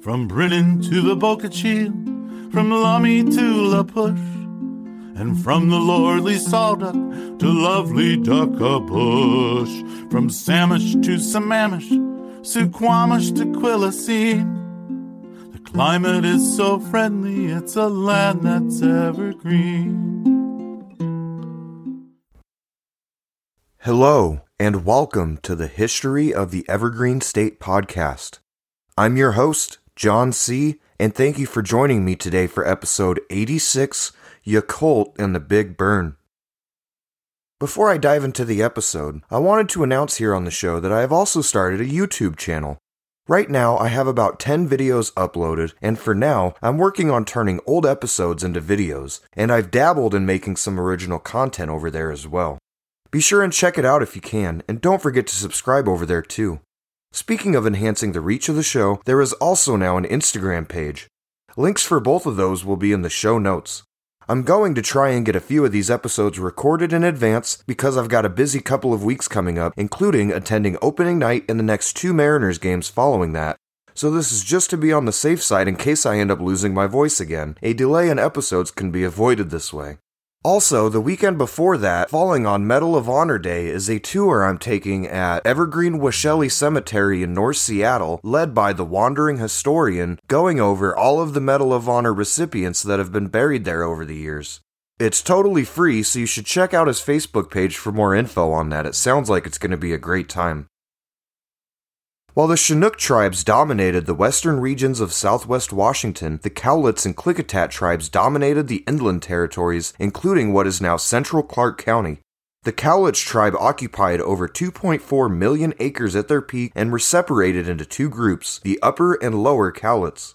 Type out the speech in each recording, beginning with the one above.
From Brinnon to the Bocachil, from Lummi to La Push, and from the lordly Sawduck to lovely Duckabush, from Samish to Sammamish, Suquamish to Quilcene. The climate is so friendly, it's a land that's evergreen. Hello, and welcome to the History of the Evergreen State podcast. I'm your host, John C., and thank you for joining me today for episode 86 Yacolt and the Big Burn. Before I dive into the episode, I wanted to announce here on the show that I have also started a YouTube channel. Right now, I have about 10 videos uploaded, and for now, I'm working on turning old episodes into videos, and I've dabbled in making some original content over there as well. Be sure and check it out if you can, and don't forget to subscribe over there too. Speaking of enhancing the reach of the show, there is also now an Instagram page. Links for both of those will be in the show notes. I'm going to try and get a few of these episodes recorded in advance because I've got a busy couple of weeks coming up, including attending opening night and the next two Mariners games following that. So, this is just to be on the safe side in case I end up losing my voice again. A delay in episodes can be avoided this way. Also, the weekend before that, falling on Medal of Honor Day, is a tour I'm taking at Evergreen Washelli Cemetery in North Seattle, led by the wandering historian, going over all of the Medal of Honor recipients that have been buried there over the years. It's totally free, so you should check out his Facebook page for more info on that. It sounds like it's going to be a great time. While the Chinook tribes dominated the western regions of southwest Washington, the Cowlitz and Klickitat tribes dominated the inland territories, including what is now central Clark County. The Cowlitz tribe occupied over 2.4 million acres at their peak and were separated into two groups, the Upper and Lower Cowlitz.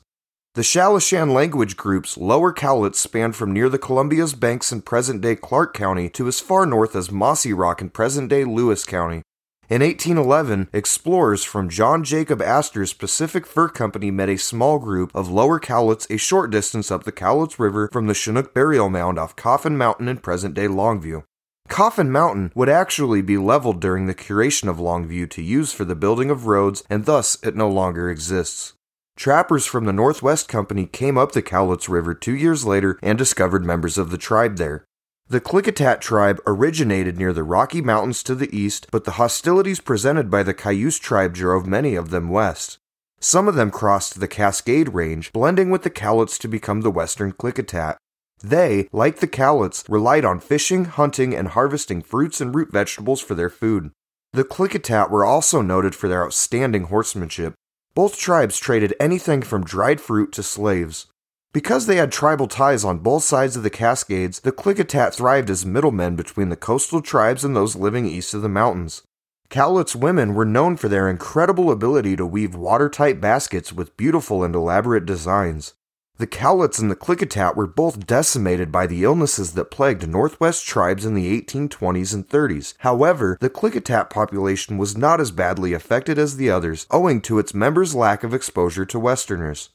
The Salishan language groups Lower Cowlitz spanned from near the Columbia's banks in present day Clark County to as far north as Mossyrock in present day Lewis County. In 1811, explorers from John Jacob Astor's Pacific Fur Company met a small group of Lower Cowlitz a short distance up the Cowlitz River from the Chinook burial mound off Coffin Mountain in present day Longview. Coffin Mountain would actually be leveled during the curation of Longview to use for the building of roads, and thus it no longer exists. Trappers from the Northwest Company came up the Cowlitz River two years later and discovered members of the tribe there. The Klickitat tribe originated near the Rocky Mountains to the east, but the hostilities presented by the Cayuse tribe drove many of them west. Some of them crossed the Cascade Range, blending with the Cowlitz to become the Western Klickitat. They, like the Cowlitz, relied on fishing, hunting, and harvesting fruits and root vegetables for their food. The Klickitat were also noted for their outstanding horsemanship. Both tribes traded anything from dried fruit to slaves. Because they had tribal ties on both sides of the Cascades, the Klickitat thrived as middlemen between the coastal tribes and those living east of the mountains. Cowlitz women were known for their incredible ability to weave watertight baskets with beautiful and elaborate designs. The Cowlitz and the Klickitat were both decimated by the illnesses that plagued Northwest tribes in the 1820s and 30s. However, the Klickitat population was not as badly affected as the others, owing to its members' lack of exposure to Westerners.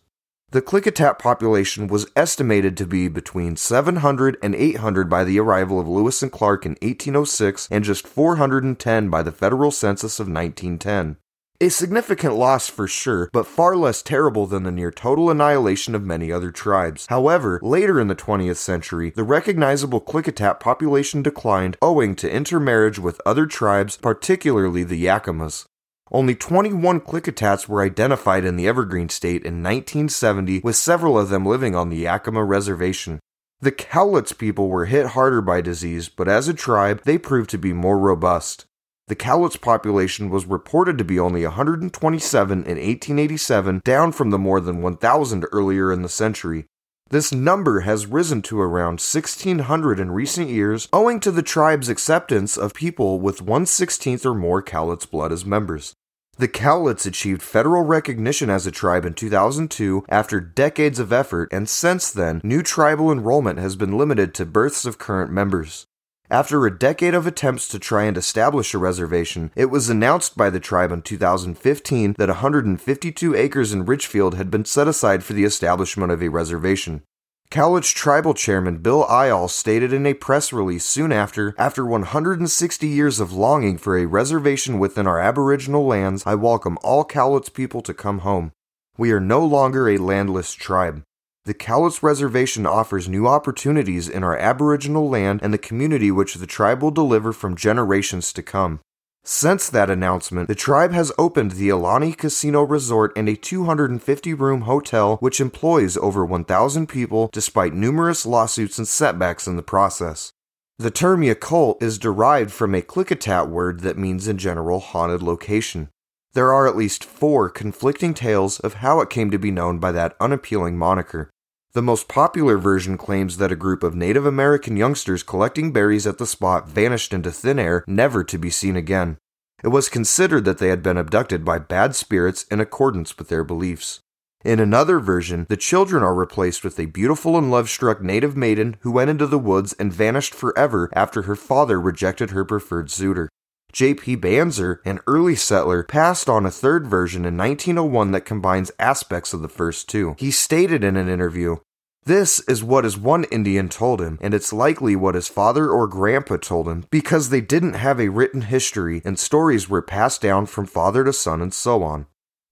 The Klickitat population was estimated to be between 700 and 800 by the arrival of Lewis and Clark in 1806 and just 410 by the federal census of 1910. A significant loss for sure, but far less terrible than the near total annihilation of many other tribes. However, later in the 20th century, the recognizable Klickitat population declined owing to intermarriage with other tribes, particularly the Yakimas. Only 21 Klickitats were identified in the Evergreen State in 1970, with several of them living on the Yakima Reservation. The Cowlitz people were hit harder by disease, but as a tribe, they proved to be more robust. The Cowlitz population was reported to be only 127 in 1887, down from the more than 1,000 earlier in the century. This number has risen to around 1,600 in recent years, owing to the tribe's acceptance of people with 1/16th or more Cowlitz blood as members. The Cowlitz achieved federal recognition as a tribe in 2002 after decades of effort, and since then, new tribal enrollment has been limited to births of current members. After a decade of attempts to try and establish a reservation, it was announced by the tribe in 2015 that 152 acres in Richfield had been set aside for the establishment of a reservation. Cowlitz tribal chairman Bill Iyall stated in a press release soon after, after 160 years of longing for a reservation within our aboriginal lands, I welcome all Cowlitz people to come home. We are no longer a landless tribe. The Cowlitz Reservation offers new opportunities in our Aboriginal land and the community which the tribe will deliver from generations to come. Since that announcement, the tribe has opened the ilani Casino Resort and a 250 room hotel which employs over 1,000 people despite numerous lawsuits and setbacks in the process. The term Yacolt is derived from a Klickitat word that means in general haunted location. There are at least four conflicting tales of how it came to be known by that unappealing moniker. The most popular version claims that a group of Native American youngsters collecting berries at the spot vanished into thin air, never to be seen again. It was considered that they had been abducted by bad spirits in accordance with their beliefs. In another version, the children are replaced with a beautiful and love struck native maiden who went into the woods and vanished forever after her father rejected her preferred suitor. J.P. Banzer, an early settler, passed on a third version in 1901 that combines aspects of the first two. He stated in an interview, this is what his one Indian told him, and it's likely what his father or grandpa told him because they didn't have a written history and stories were passed down from father to son and so on.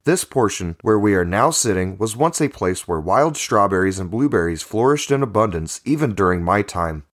This portion, where we are now sitting, was once a place where wild strawberries and blueberries flourished in abundance even during my time.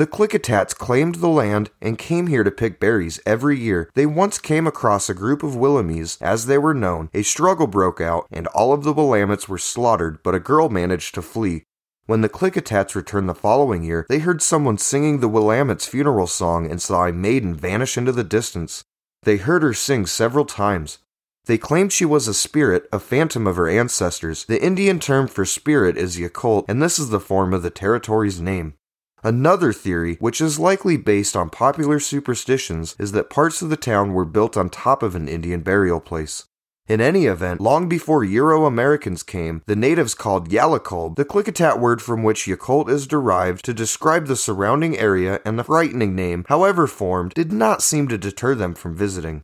The Klickitats claimed the land and came here to pick berries every year. They once came across a group of Willamees, as they were known. A struggle broke out, and all of the Willamettes were slaughtered, but a girl managed to flee. When the Klickitats returned the following year, they heard someone singing the Willamette's funeral song and saw a maiden vanish into the distance. They heard her sing several times. They claimed she was a spirit, a phantom of her ancestors. The Indian term for spirit is Yacolt, and this is the form of the territory's name. Another theory, which is likely based on popular superstitions, is that parts of the town were built on top of an Indian burial place. In any event, long before Euro Americans came, the natives called Yalicolb, the Klickitat word from which Yacolt is derived, to describe the surrounding area, and the frightening name, however formed, did not seem to deter them from visiting.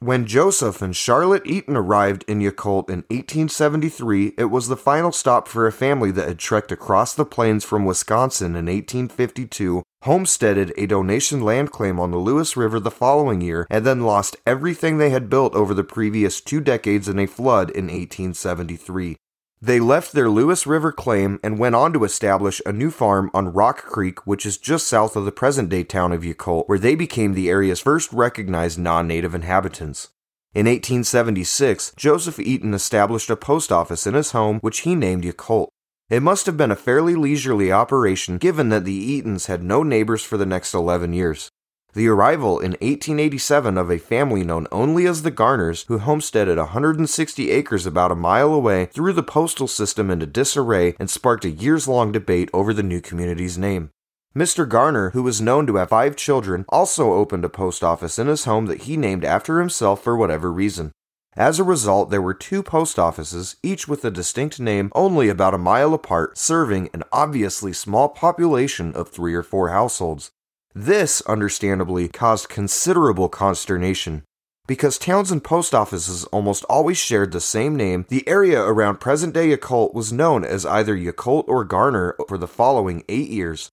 When Joseph and Charlotte Eaton arrived in Yacolt in 1873, it was the final stop for a family that had trekked across the plains from Wisconsin in 1852, homesteaded a donation land claim on the Lewis River the following year, and then lost everything they had built over the previous two decades in a flood in 1873. They left their Lewis River claim and went on to establish a new farm on Rock Creek, which is just south of the present day town of Yacolt, where they became the area's first recognized non native inhabitants. In 1876, Joseph Eaton established a post office in his home, which he named Yacolt. It must have been a fairly leisurely operation given that the Eatons had no neighbors for the next 11 years. The arrival in 1887 of a family known only as the Garners, who homesteaded 160 acres about a mile away, threw the postal system into disarray and sparked a years long debate over the new community's name. Mr. Garner, who was known to have five children, also opened a post office in his home that he named after himself for whatever reason. As a result, there were two post offices, each with a distinct name only about a mile apart, serving an obviously small population of three or four households. This, understandably, caused considerable consternation. Because towns and post offices almost always shared the same name, the area around present day Yacolt was known as either Yacolt or Garner for the following eight years.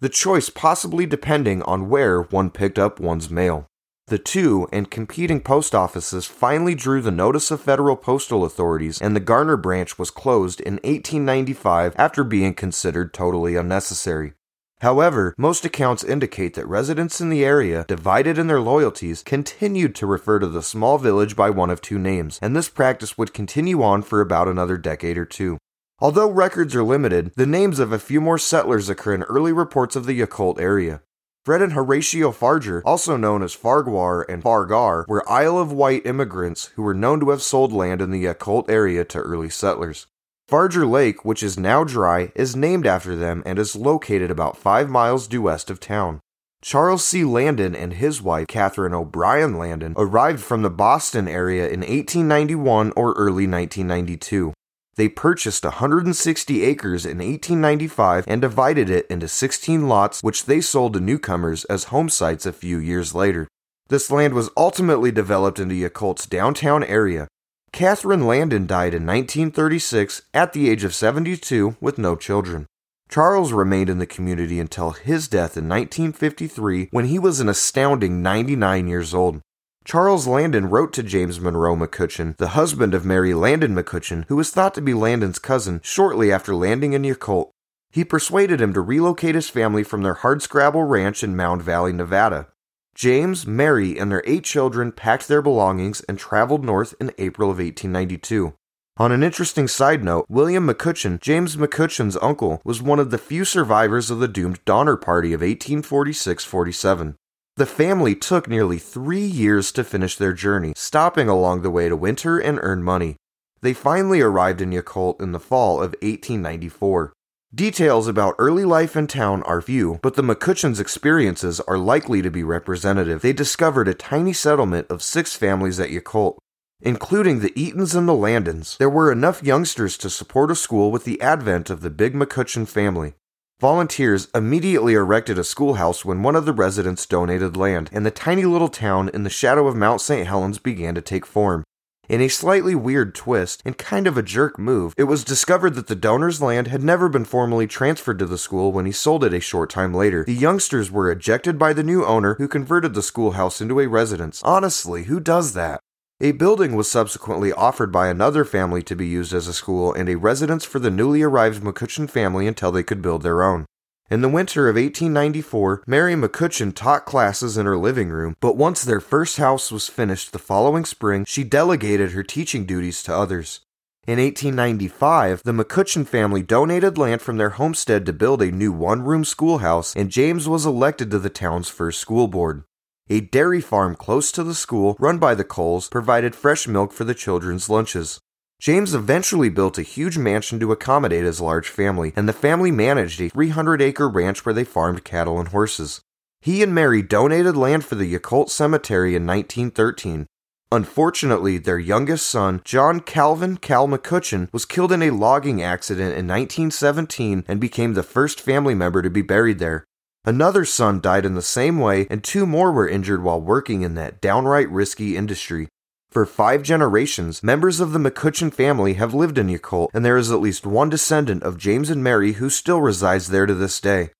The choice possibly depending on where one picked up one's mail. The two and competing post offices finally drew the notice of federal postal authorities, and the Garner branch was closed in 1895 after being considered totally unnecessary. However, most accounts indicate that residents in the area, divided in their loyalties, continued to refer to the small village by one of two names, and this practice would continue on for about another decade or two. Although records are limited, the names of a few more settlers occur in early reports of the Yacolt area. Fred and Horatio Fargher, also known as Farquhar and Fargar, were Isle of Wight immigrants who were known to have sold land in the Yacolt area to early settlers. Fargher Lake, which is now dry, is named after them and is located about five miles due west of town. Charles C. Landon and his wife, Catherine O'Brien Landon, arrived from the Boston area in 1891 or early 1992. They purchased 160 acres in 1895 and divided it into 16 lots, which they sold to newcomers as home sites a few years later. This land was ultimately developed into Yacolt's downtown area, Catherine Landon died in 1936 at the age of 72 with no children. Charles remained in the community until his death in 1953 when he was an astounding 99 years old. Charles Landon wrote to James Monroe McCutcheon, the husband of Mary Landon McCutcheon, who was thought to be Landon's cousin, shortly after landing in Yacolt. He persuaded him to relocate his family from their hardscrabble ranch in Mound Valley, Nevada. James, Mary, and their eight children packed their belongings and traveled north in April of 1892. On an interesting side note, William McCutcheon, James McCutcheon's uncle, was one of the few survivors of the doomed Donner Party of 1846 47. The family took nearly three years to finish their journey, stopping along the way to winter and earn money. They finally arrived in Yacolt in the fall of 1894. Details about early life in town are few, but the McCutcheons' experiences are likely to be representative. They discovered a tiny settlement of six families at Yacolt, including the Eatons and the Landons. There were enough youngsters to support a school with the advent of the big McCutcheon family. Volunteers immediately erected a schoolhouse when one of the residents donated land, and the tiny little town in the shadow of Mount St. Helens began to take form. In a slightly weird twist and kind of a jerk move, it was discovered that the donor's land had never been formally transferred to the school when he sold it a short time later. The youngsters were ejected by the new owner who converted the schoolhouse into a residence. Honestly, who does that? A building was subsequently offered by another family to be used as a school and a residence for the newly arrived McCutcheon family until they could build their own. In the winter of 1894, Mary McCutcheon taught classes in her living room, but once their first house was finished the following spring, she delegated her teaching duties to others. In 1895, the McCutcheon family donated land from their homestead to build a new one room schoolhouse, and James was elected to the town's first school board. A dairy farm close to the school, run by the Coles, provided fresh milk for the children's lunches. James eventually built a huge mansion to accommodate his large family, and the family managed a 300 acre ranch where they farmed cattle and horses. He and Mary donated land for the Yacolt Cemetery in 1913. Unfortunately, their youngest son, John Calvin Cal McCutcheon, was killed in a logging accident in 1917 and became the first family member to be buried there. Another son died in the same way, and two more were injured while working in that downright risky industry. For five generations, members of the McCutcheon family have lived in Yacolt, and there is at least one descendant of James and Mary who still resides there to this day.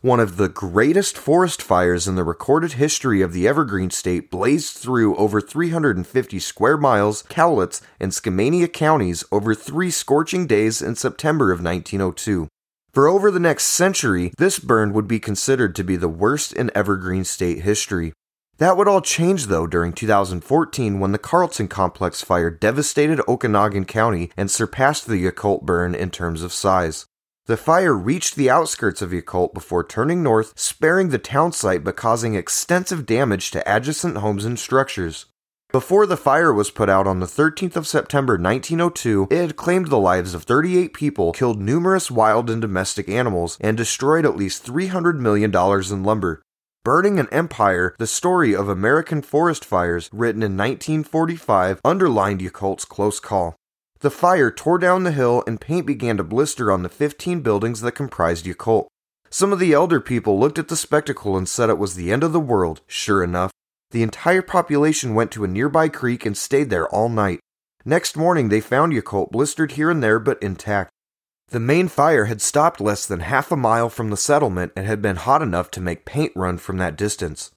One of the greatest forest fires in the recorded history of the Evergreen State blazed through over 350 square miles, Cowlitz, and Skamania counties over three scorching days in September of 1902. For over the next century, this burn would be considered to be the worst in Evergreen State history. That would all change though during 2014 when the Carlton Complex fire devastated Okanogan County and surpassed the Yacolt burn in terms of size. The fire reached the outskirts of Yacolt before turning north, sparing the town site but causing extensive damage to adjacent homes and structures. Before the fire was put out on the 13th of September 1902, it had claimed the lives of 38 people, killed numerous wild and domestic animals, and destroyed at least $300 million in lumber. Burning an Empire, the story of American forest fires, written in 1945, underlined Yacolt's close call. The fire tore down the hill and paint began to blister on the 15 buildings that comprised Yacolt. Some of the elder people looked at the spectacle and said it was the end of the world. Sure enough, the entire population went to a nearby creek and stayed there all night. Next morning, they found Yacolt blistered here and there but intact. The main fire had stopped less than half a mile from the settlement and had been hot enough to make paint run from that distance.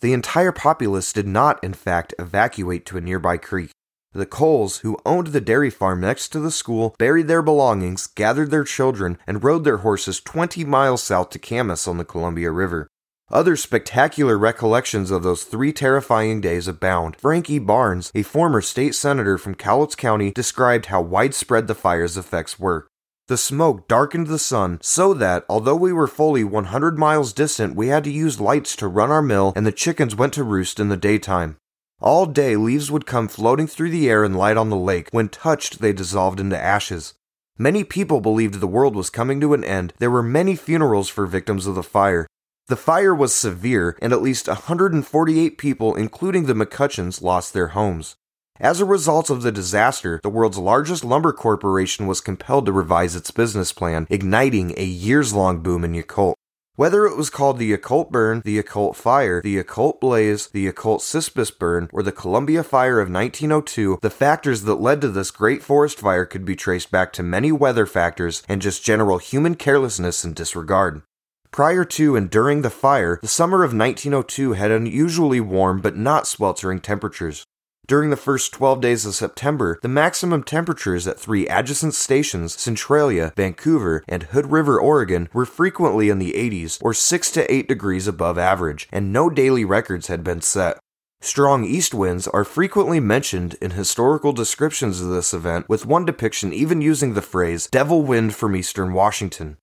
The entire populace did not, in fact, evacuate to a nearby creek. The Coles, who owned the dairy farm next to the school, buried their belongings, gathered their children, and rode their horses 20 miles south to Camas on the Columbia River. Other spectacular recollections of those three terrifying days abound. Frankie Barnes, a former state senator from Cowlitz County, described how widespread the fire's effects were. The smoke darkened the sun so that, although we were fully 100 miles distant, we had to use lights to run our mill and the chickens went to roost in the daytime. All day, leaves would come floating through the air and light on the lake. When touched, they dissolved into ashes. Many people believed the world was coming to an end. There were many funerals for victims of the fire. The fire was severe, and at least 148 people, including the McCutcheons, lost their homes. As a result of the disaster, the world's largest lumber corporation was compelled to revise its business plan, igniting a years long boom in Yacolt. Whether it was called the Yacolt Burn, the Yacolt Fire, the Yacolt Blaze, the Yacolt Cispus Burn, or the Columbia Fire of 1902, the factors that led to this great forest fire could be traced back to many weather factors and just general human carelessness and disregard. Prior to and during the fire, the summer of 1902 had unusually warm but not sweltering temperatures. During the first 12 days of September, the maximum temperatures at three adjacent stations, Centralia, Vancouver, and Hood River, Oregon, were frequently in the 80s or 6 to 8 degrees above average, and no daily records had been set. Strong east winds are frequently mentioned in historical descriptions of this event, with one depiction even using the phrase devil wind from eastern Washington.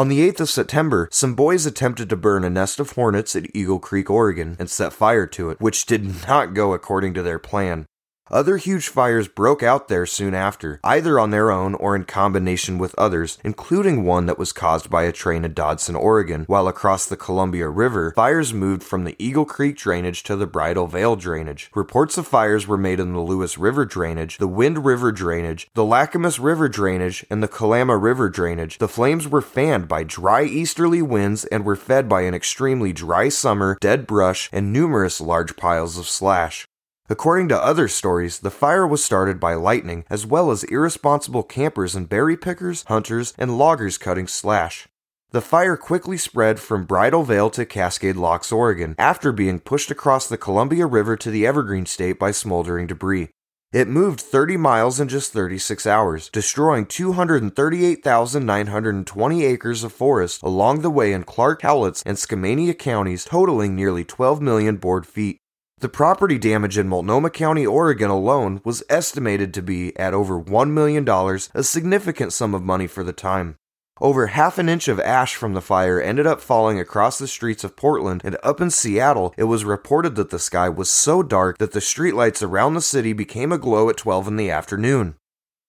On the 8th of September, some boys attempted to burn a nest of hornets at Eagle Creek, Oregon, and set fire to it, which did not go according to their plan. Other huge fires broke out there soon after, either on their own or in combination with others, including one that was caused by a train at Dodson, Oregon, while across the Columbia River, fires moved from the Eagle Creek drainage to the Bridal Veil drainage. Reports of fires were made in the Lewis River drainage, the Wind River drainage, the Lacamas River drainage, and the Kalama River drainage. The flames were fanned by dry easterly winds and were fed by an extremely dry summer, dead brush, and numerous large piles of slash. According to other stories, the fire was started by lightning, as well as irresponsible campers and berry pickers, hunters, and loggers cutting slash. The fire quickly spread from Bridal Veil to Cascade Locks, Oregon, after being pushed across the Columbia River to the Evergreen State by smoldering debris. It moved 30 miles in just 36 hours, destroying 238,920 acres of forest along the way in Clark, Cowlitz, and Skamania counties, totaling nearly 12 million board feet. The property damage in Multnomah County, Oregon alone was estimated to be at over $1 million, a significant sum of money for the time. Over half an inch of ash from the fire ended up falling across the streets of Portland, and up in Seattle, it was reported that the sky was so dark that the streetlights around the city became aglow at 12 in the afternoon.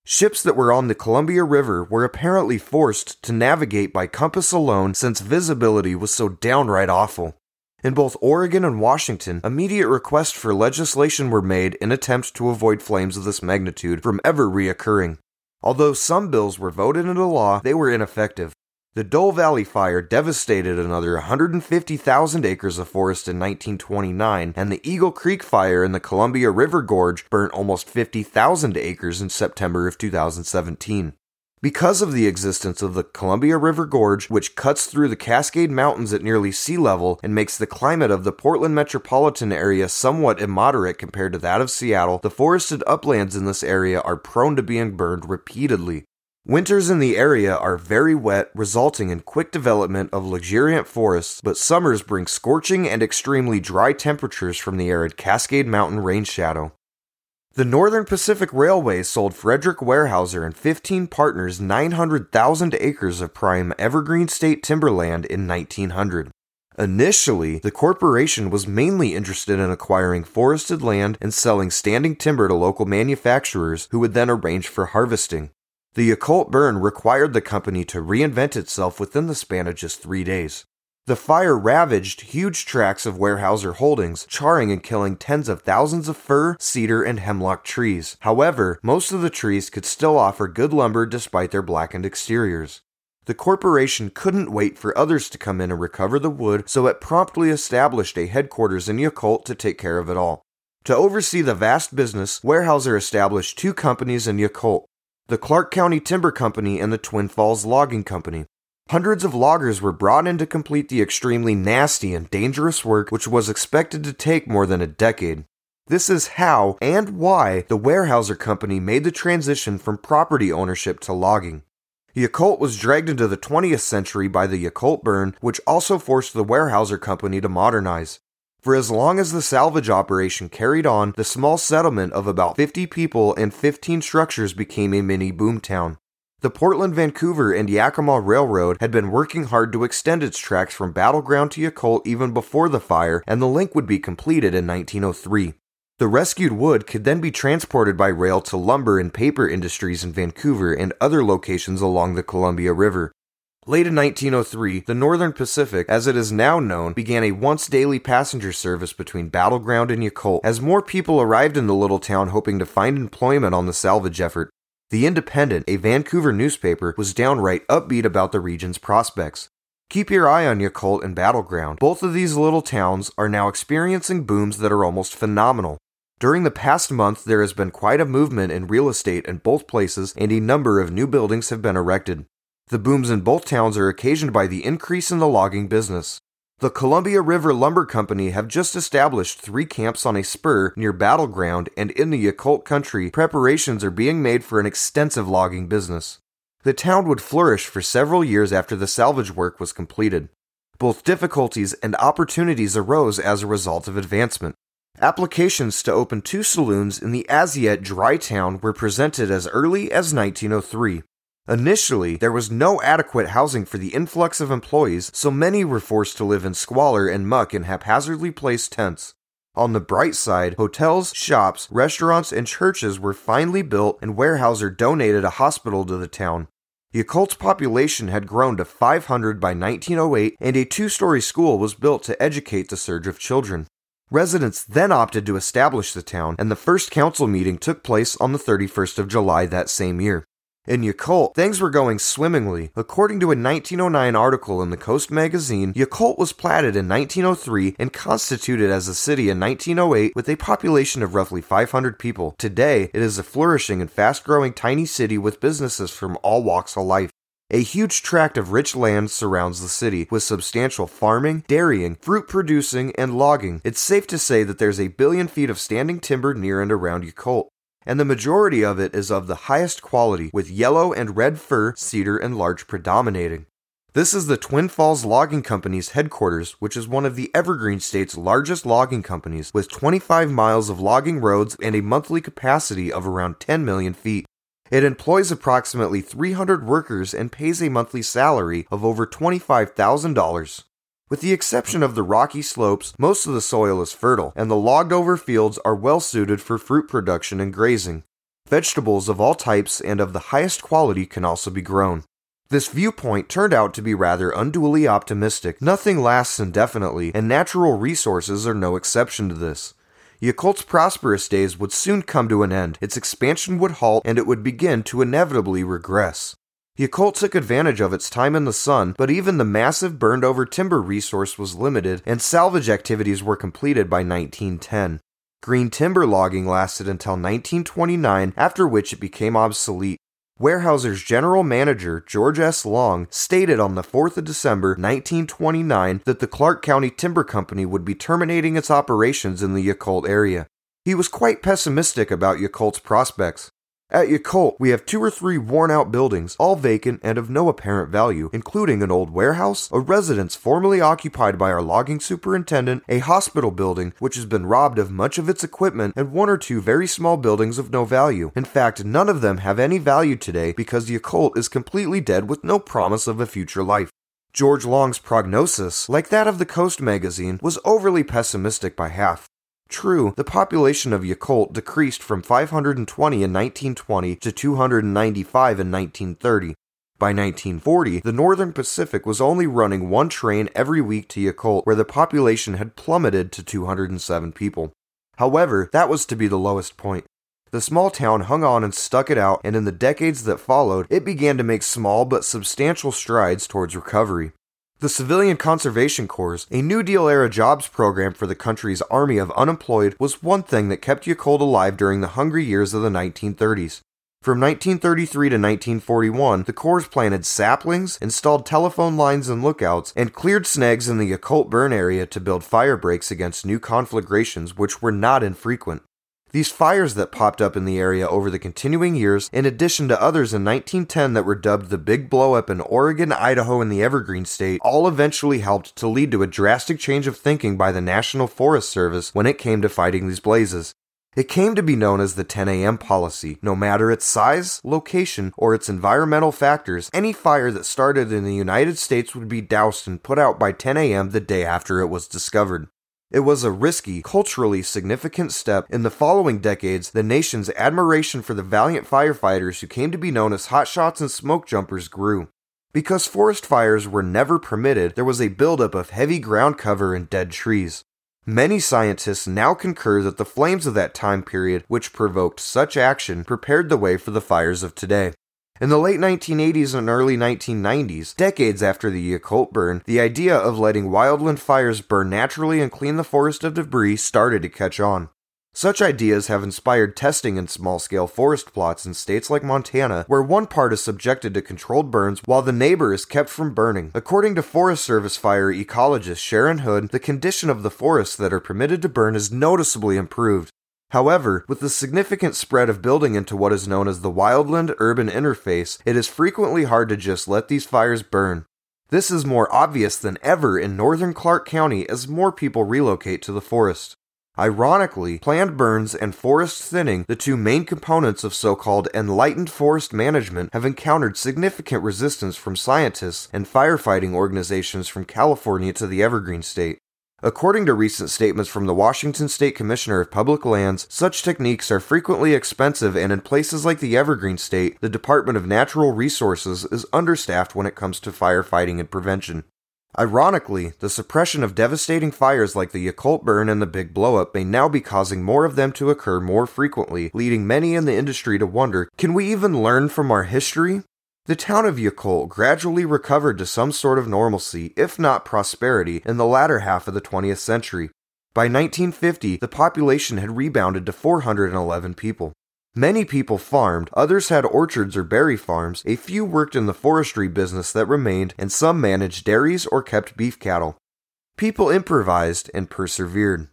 Ships that were on the Columbia River were apparently forced to navigate by compass alone since visibility was so downright awful. In both Oregon and Washington, immediate requests for legislation were made in attempts to avoid flames of this magnitude from ever reoccurring. Although some bills were voted into law, they were ineffective. The Dole Valley Fire devastated another 150,000 acres of forest in 1929, and the Eagle Creek Fire in the Columbia River Gorge burnt almost 50,000 acres in September of 2017. Because of the existence of the Columbia River Gorge, which cuts through the Cascade Mountains at nearly sea level and makes the climate of the Portland metropolitan area somewhat immoderate compared to that of Seattle, the forested uplands in this area are prone to being burned repeatedly. Winters in the area are very wet, resulting in quick development of luxuriant forests, but summers bring scorching and extremely dry temperatures from the arid Cascade Mountain rain shadow. The Northern Pacific Railway sold Frederick Weyerhaeuser and 15 partners 900,000 acres of prime evergreen state timberland in 1900. Initially, the corporation was mainly interested in acquiring forested land and selling standing timber to local manufacturers who would then arrange for harvesting. The Yacolt burn required the company to reinvent itself within the span of just three days. The fire ravaged huge tracts of Weyerhaeuser holdings, charring and killing tens of thousands of fir, cedar, and hemlock trees. However, most of the trees could still offer good lumber despite their blackened exteriors. The corporation couldn't wait for others to come in and recover the wood, so it promptly established a headquarters in Yacolt to take care of it all. To oversee the vast business, Weyerhaeuser established two companies in Yacolt the Clark County Timber Company and the Twin Falls Logging Company. Hundreds of loggers were brought in to complete the extremely nasty and dangerous work which was expected to take more than a decade. This is how and why the Weyerhaeuser Company made the transition from property ownership to logging. Yacolt was dragged into the 20th century by the Yacolt burn, which also forced the Weyerhaeuser Company to modernize. For as long as the salvage operation carried on, the small settlement of about 50 people and 15 structures became a mini boomtown. The Portland, Vancouver, and Yakima Railroad had been working hard to extend its tracks from Battleground to Yacolt even before the fire, and the link would be completed in 1903. The rescued wood could then be transported by rail to lumber and paper industries in Vancouver and other locations along the Columbia River. Late in 1903, the Northern Pacific, as it is now known, began a once daily passenger service between Battleground and Yacolt as more people arrived in the little town hoping to find employment on the salvage effort. The Independent, a Vancouver newspaper, was downright upbeat about the region's prospects. Keep your eye on Yacolt and Battleground. Both of these little towns are now experiencing booms that are almost phenomenal. During the past month, there has been quite a movement in real estate in both places, and a number of new buildings have been erected. The booms in both towns are occasioned by the increase in the logging business. The Columbia River Lumber Company have just established three camps on a spur near Battleground, and in the Yacolt country, preparations are being made for an extensive logging business. The town would flourish for several years after the salvage work was completed. Both difficulties and opportunities arose as a result of advancement. Applications to open two saloons in the as yet dry town were presented as early as 1903. Initially, there was no adequate housing for the influx of employees, so many were forced to live in squalor and muck in haphazardly placed tents. On the bright side, hotels, shops, restaurants, and churches were finally built, and Weyerhaeuser donated a hospital to the town. Yacolt's population had grown to 500 by 1908, and a two story school was built to educate the surge of children. Residents then opted to establish the town, and the first council meeting took place on the 31st of July that same year. In Yacolt, things were going swimmingly. According to a 1909 article in the Coast magazine, Yacolt was platted in 1903 and constituted as a city in 1908 with a population of roughly 500 people. Today, it is a flourishing and fast growing tiny city with businesses from all walks of life. A huge tract of rich land surrounds the city, with substantial farming, dairying, fruit producing, and logging. It's safe to say that there's a billion feet of standing timber near and around Yacolt and the majority of it is of the highest quality, with yellow and red fir, cedar, and larch predominating. This is the Twin Falls Logging Company's headquarters, which is one of the Evergreen State's largest logging companies, with 25 miles of logging roads and a monthly capacity of around 10 million feet. It employs approximately 300 workers and pays a monthly salary of over $25,000. With the exception of the rocky slopes, most of the soil is fertile, and the logged over fields are well suited for fruit production and grazing. Vegetables of all types and of the highest quality can also be grown. This viewpoint turned out to be rather unduly optimistic. Nothing lasts indefinitely, and natural resources are no exception to this. Yacolt's prosperous days would soon come to an end, its expansion would halt, and it would begin to inevitably regress. Yacolt took advantage of its time in the sun, but even the massive burned over timber resource was limited, and salvage activities were completed by 1910. Green timber logging lasted until 1929, after which it became obsolete. Weyerhaeuser's general manager, George S. Long, stated on the 4th of December 1929 that the Clark County Timber Company would be terminating its operations in the Yacolt area. He was quite pessimistic about Yacolt's prospects. At Yacolt, we have two or three worn out buildings, all vacant and of no apparent value, including an old warehouse, a residence formerly occupied by our logging superintendent, a hospital building which has been robbed of much of its equipment, and one or two very small buildings of no value. In fact, none of them have any value today because Yacolt is completely dead with no promise of a future life. George Long's prognosis, like that of the Coast magazine, was overly pessimistic by half. True, the population of Yacolt decreased from 520 in 1920 to 295 in 1930. By 1940, the Northern Pacific was only running one train every week to Yacolt, where the population had plummeted to 207 people. However, that was to be the lowest point. The small town hung on and stuck it out, and in the decades that followed, it began to make small but substantial strides towards recovery. The Civilian Conservation Corps, a New Deal era jobs program for the country's army of unemployed, was one thing that kept Yacolt alive during the hungry years of the 1930s. From 1933 to 1941, the Corps planted saplings, installed telephone lines and lookouts, and cleared snags in the Yacolt burn area to build fire breaks against new conflagrations, which were not infrequent. These fires that popped up in the area over the continuing years, in addition to others in 1910 that were dubbed the Big Blowup in Oregon, Idaho, and the Evergreen State, all eventually helped to lead to a drastic change of thinking by the National Forest Service when it came to fighting these blazes. It came to be known as the 10 a.m. policy. No matter its size, location, or its environmental factors, any fire that started in the United States would be doused and put out by 10 a.m. the day after it was discovered. It was a risky, culturally significant step. In the following decades, the nation's admiration for the valiant firefighters who came to be known as hotshots and smoke jumpers grew. Because forest fires were never permitted, there was a buildup of heavy ground cover and dead trees. Many scientists now concur that the flames of that time period, which provoked such action, prepared the way for the fires of today. In the late 1980s and early 1990s, decades after the Yacolt burn, the idea of letting wildland fires burn naturally and clean the forest of debris started to catch on. Such ideas have inspired testing in small scale forest plots in states like Montana, where one part is subjected to controlled burns while the neighbor is kept from burning. According to Forest Service fire ecologist Sharon Hood, the condition of the forests that are permitted to burn is noticeably improved. However, with the significant spread of building into what is known as the wildland urban interface, it is frequently hard to just let these fires burn. This is more obvious than ever in northern Clark County as more people relocate to the forest. Ironically, planned burns and forest thinning, the two main components of so called enlightened forest management, have encountered significant resistance from scientists and firefighting organizations from California to the Evergreen State. According to recent statements from the Washington State Commissioner of Public Lands, such techniques are frequently expensive, and in places like the Evergreen State, the Department of Natural Resources is understaffed when it comes to firefighting and prevention. Ironically, the suppression of devastating fires like the Yacolt burn and the Big Blowup may now be causing more of them to occur more frequently, leading many in the industry to wonder can we even learn from our history? The town of Yacolt gradually recovered to some sort of normalcy, if not prosperity, in the latter half of the 20th century. By 1950, the population had rebounded to 411 people. Many people farmed, others had orchards or berry farms, a few worked in the forestry business that remained, and some managed dairies or kept beef cattle. People improvised and persevered.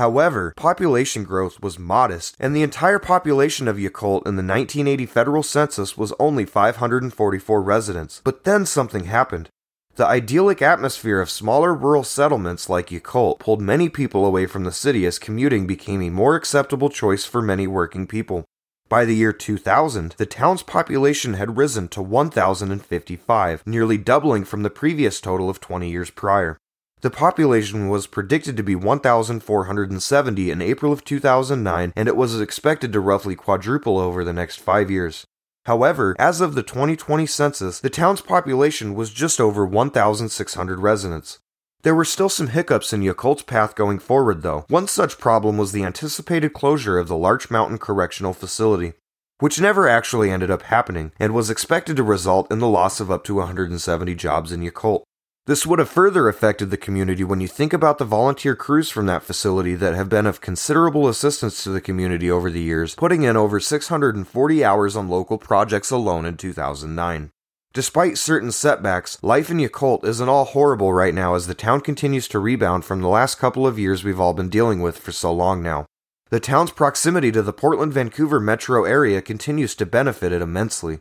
However, population growth was modest, and the entire population of Yacolt in the 1980 federal census was only 544 residents. But then something happened. The idyllic atmosphere of smaller rural settlements like Yacolt pulled many people away from the city as commuting became a more acceptable choice for many working people. By the year 2000, the town's population had risen to 1,055, nearly doubling from the previous total of 20 years prior. The population was predicted to be 1,470 in April of 2009, and it was expected to roughly quadruple over the next five years. However, as of the 2020 census, the town's population was just over 1,600 residents. There were still some hiccups in Yacolt's path going forward, though. One such problem was the anticipated closure of the Larch Mountain Correctional Facility, which never actually ended up happening and was expected to result in the loss of up to 170 jobs in Yacolt. This would have further affected the community when you think about the volunteer crews from that facility that have been of considerable assistance to the community over the years, putting in over 640 hours on local projects alone in 2009. Despite certain setbacks, life in Yacolt isn't all horrible right now as the town continues to rebound from the last couple of years we've all been dealing with for so long now. The town's proximity to the Portland Vancouver metro area continues to benefit it immensely.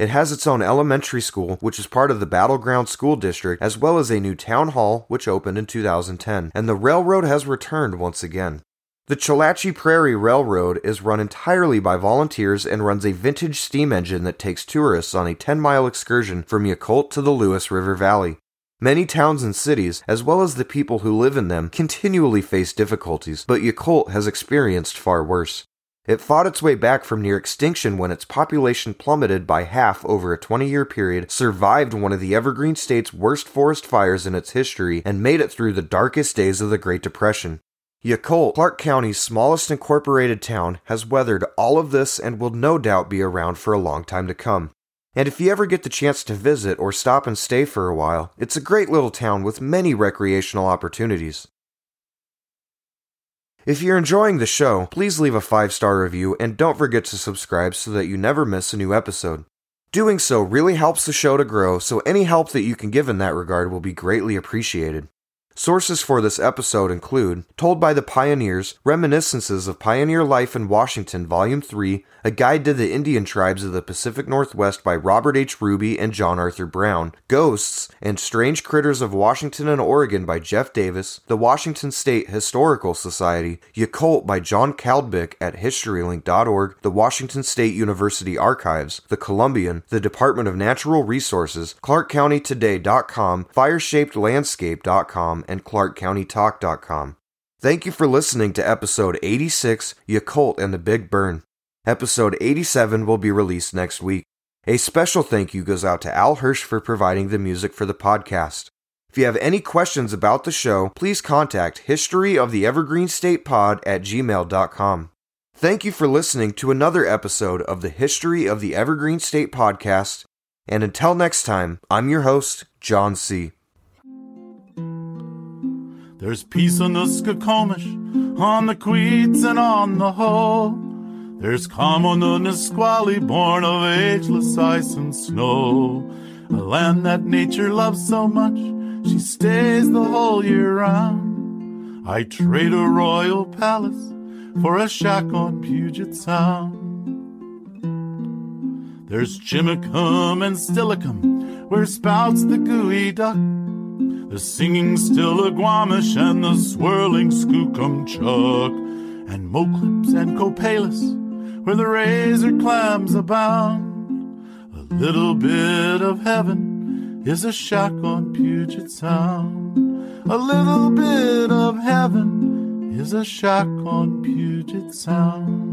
It has its own elementary school, which is part of the Battleground School District, as well as a new town hall, which opened in 2010, and the railroad has returned once again. The Chelatchie Prairie Railroad is run entirely by volunteers and runs a vintage steam engine that takes tourists on a 10 mile excursion from Yacolt to the Lewis River Valley. Many towns and cities, as well as the people who live in them, continually face difficulties, but Yacolt has experienced far worse. It fought its way back from near extinction when its population plummeted by half over a 20 year period, survived one of the Evergreen State's worst forest fires in its history, and made it through the darkest days of the Great Depression. Yacolt, Clark County's smallest incorporated town, has weathered all of this and will no doubt be around for a long time to come. And if you ever get the chance to visit or stop and stay for a while, it's a great little town with many recreational opportunities. If you're enjoying the show, please leave a five star review and don't forget to subscribe so that you never miss a new episode. Doing so really helps the show to grow, so any help that you can give in that regard will be greatly appreciated. Sources for this episode include Told by the Pioneers, Reminiscences of Pioneer Life in Washington, Volume 3, A Guide to the Indian Tribes of the Pacific Northwest by Robert H. Ruby and John Arthur Brown, Ghosts and Strange Critters of Washington and Oregon by Jeff Davis, The Washington State Historical Society, Yacolt by John Caldbick at HistoryLink.org, the Washington State University Archives, the Columbian, the Department of Natural Resources, ClarkCountyToday.com, FireshapedLandscape.com, and ClarkCountyTalk.com. Thank you for listening to episode 86 Yacolt and the Big Burn. Episode 87 will be released next week. A special thank you goes out to Al Hirsch for providing the music for the podcast. If you have any questions about the show, please contact History of the Evergreen State Pod at gmail.com. Thank you for listening to another episode of the History of the Evergreen State Podcast, and until next time, I'm your host, John C. There's peace on the Skokomish, on the Queets, and on the Hoh. There's calm on the Nisqually, born of ageless ice and snow. A land that nature loves so much, she stays the whole year round. I trade a royal palace for a shack on Puget Sound. There's Chimacum and Steilacoom, where spouts the geoduck. The singing still Stillaguamish and the swirling Skookumchuck. And Moclips and Copalis, where the razor clams abound. A little bit of heaven is a shack on Puget Sound. A little bit of heaven is a shack on Puget Sound.